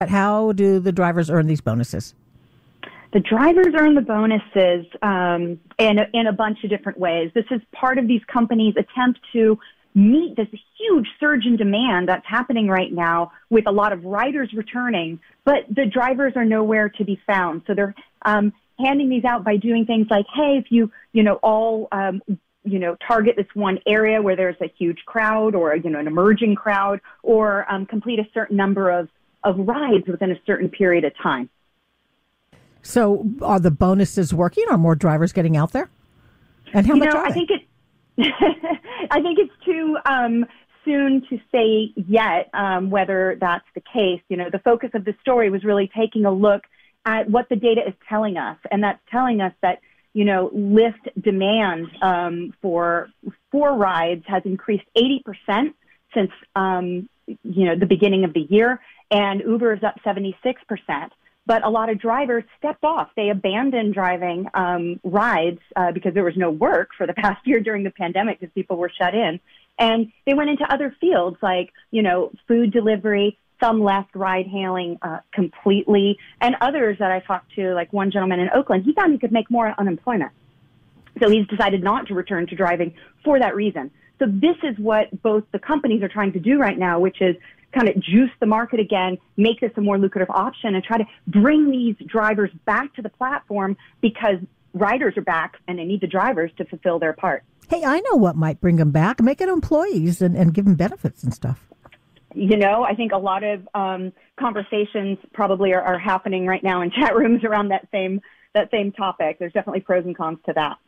But how do the drivers earn these bonuses? The drivers earn the bonuses um, in, a, in a bunch of different ways. This is part of these companies' attempt to meet this huge surge in demand that's happening right now with a lot of riders returning, but the drivers are nowhere to be found. So they're um, handing these out by doing things like, hey, if you, you know, all, um, you know, target this one area where there's a huge crowd or, you know, an emerging crowd or um, complete a certain number of, of rides within a certain period of time. So are the bonuses working? Are more drivers getting out there? And how you much know, are I think it, I think it's too um, soon to say yet um, whether that's the case. You know, the focus of the story was really taking a look at what the data is telling us, and that's telling us that you know Lyft demand um, for for rides has increased 80 percent since um, you know the beginning of the year, and Uber is up 76 percent but a lot of drivers stepped off. They abandoned driving um, rides uh, because there was no work for the past year during the pandemic because people were shut in, and they went into other fields like you know food delivery. Some left ride hailing uh, completely, and others that I talked to, like one gentleman in Oakland, he found he could make more unemployment. So he's decided not to return to driving for that reason. So this is what both the companies are trying to do right now, which is kind of juice the market again, make this a more lucrative option, and try to bring these drivers back to the platform because riders are back and they need the drivers to fulfill their part. Hey, I know what might bring them back. Make it employees and, and give them benefits and stuff. You know, I think a lot of um, conversations probably are, are happening right now in chat rooms around that same that same topic. There's definitely pros and cons to that.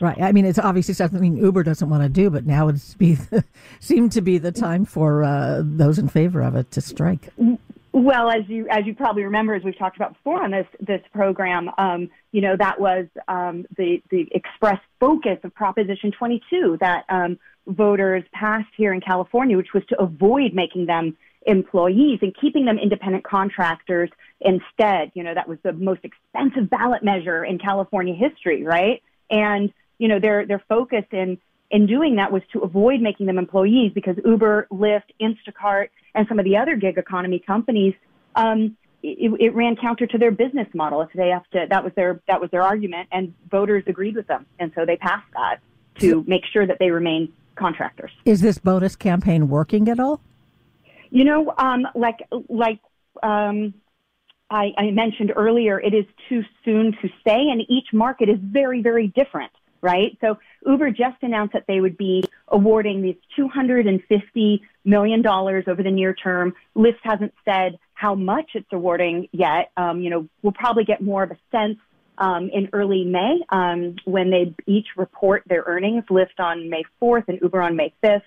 Right. I mean, it's obviously something Uber doesn't want to do, but now it's be seemed to be the time for uh, those in favor of it to strike. Well, as you as you probably remember, as we've talked about before on this this program, um, you know that was um, the the express focus of Proposition 22 that um, voters passed here in California, which was to avoid making them employees and keeping them independent contractors instead. You know that was the most expensive ballot measure in California history, right? And you know their their focus in in doing that was to avoid making them employees because Uber, Lyft, Instacart, and some of the other gig economy companies, um, it, it, ran counter to their business model. If they have to, that was their that was their argument, and voters agreed with them, and so they passed that to make sure that they remain contractors. Is this bonus campaign working at all? You know, um, like like um, I, I mentioned earlier, it is too soon to say, and each market is very very different right? So Uber just announced that they would be awarding these $250 million over the near term. Lyft hasn't said how much it's awarding yet. Um, you know, we'll probably get more of a sense um, in early May um, when they each report their earnings, Lyft on May 4th and Uber on May 5th.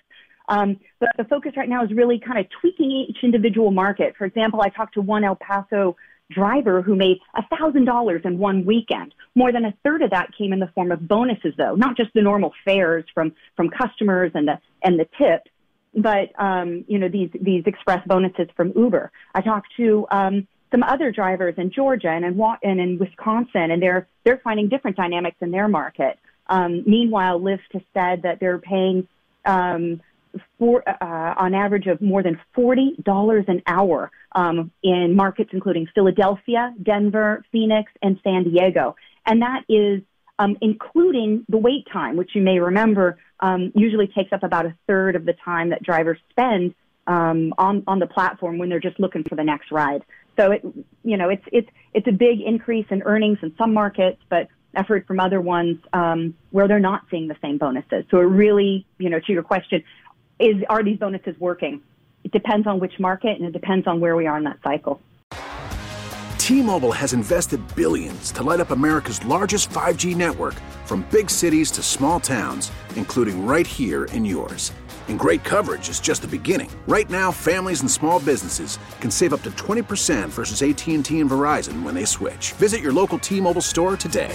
Um, but the focus right now is really kind of tweaking each individual market. For example, I talked to one El Paso driver who made $1,000 in one weekend. More than a third of that came in the form of bonuses, though, not just the normal fares from, from customers and the, and the tips, but, um, you know, these, these express bonuses from Uber. I talked to, um, some other drivers in Georgia and in, and in Wisconsin, and they're, they're finding different dynamics in their market. Um, meanwhile, Lyft has said that they're paying, um, for, uh, on average of more than $40 an hour um, in markets including Philadelphia, Denver, Phoenix, and San Diego. And that is um, including the wait time, which you may remember um, usually takes up about a third of the time that drivers spend um, on, on the platform when they're just looking for the next ride. So it, you know, it's it's it's a big increase in earnings in some markets, but I've heard from other ones um, where they're not seeing the same bonuses. So it really, you know, to your question, is are these bonuses working? It depends on which market and it depends on where we are in that cycle. T-Mobile has invested billions to light up America's largest 5G network from big cities to small towns, including right here in yours. And great coverage is just the beginning. Right now, families and small businesses can save up to 20% versus AT&T and Verizon when they switch. Visit your local T-Mobile store today.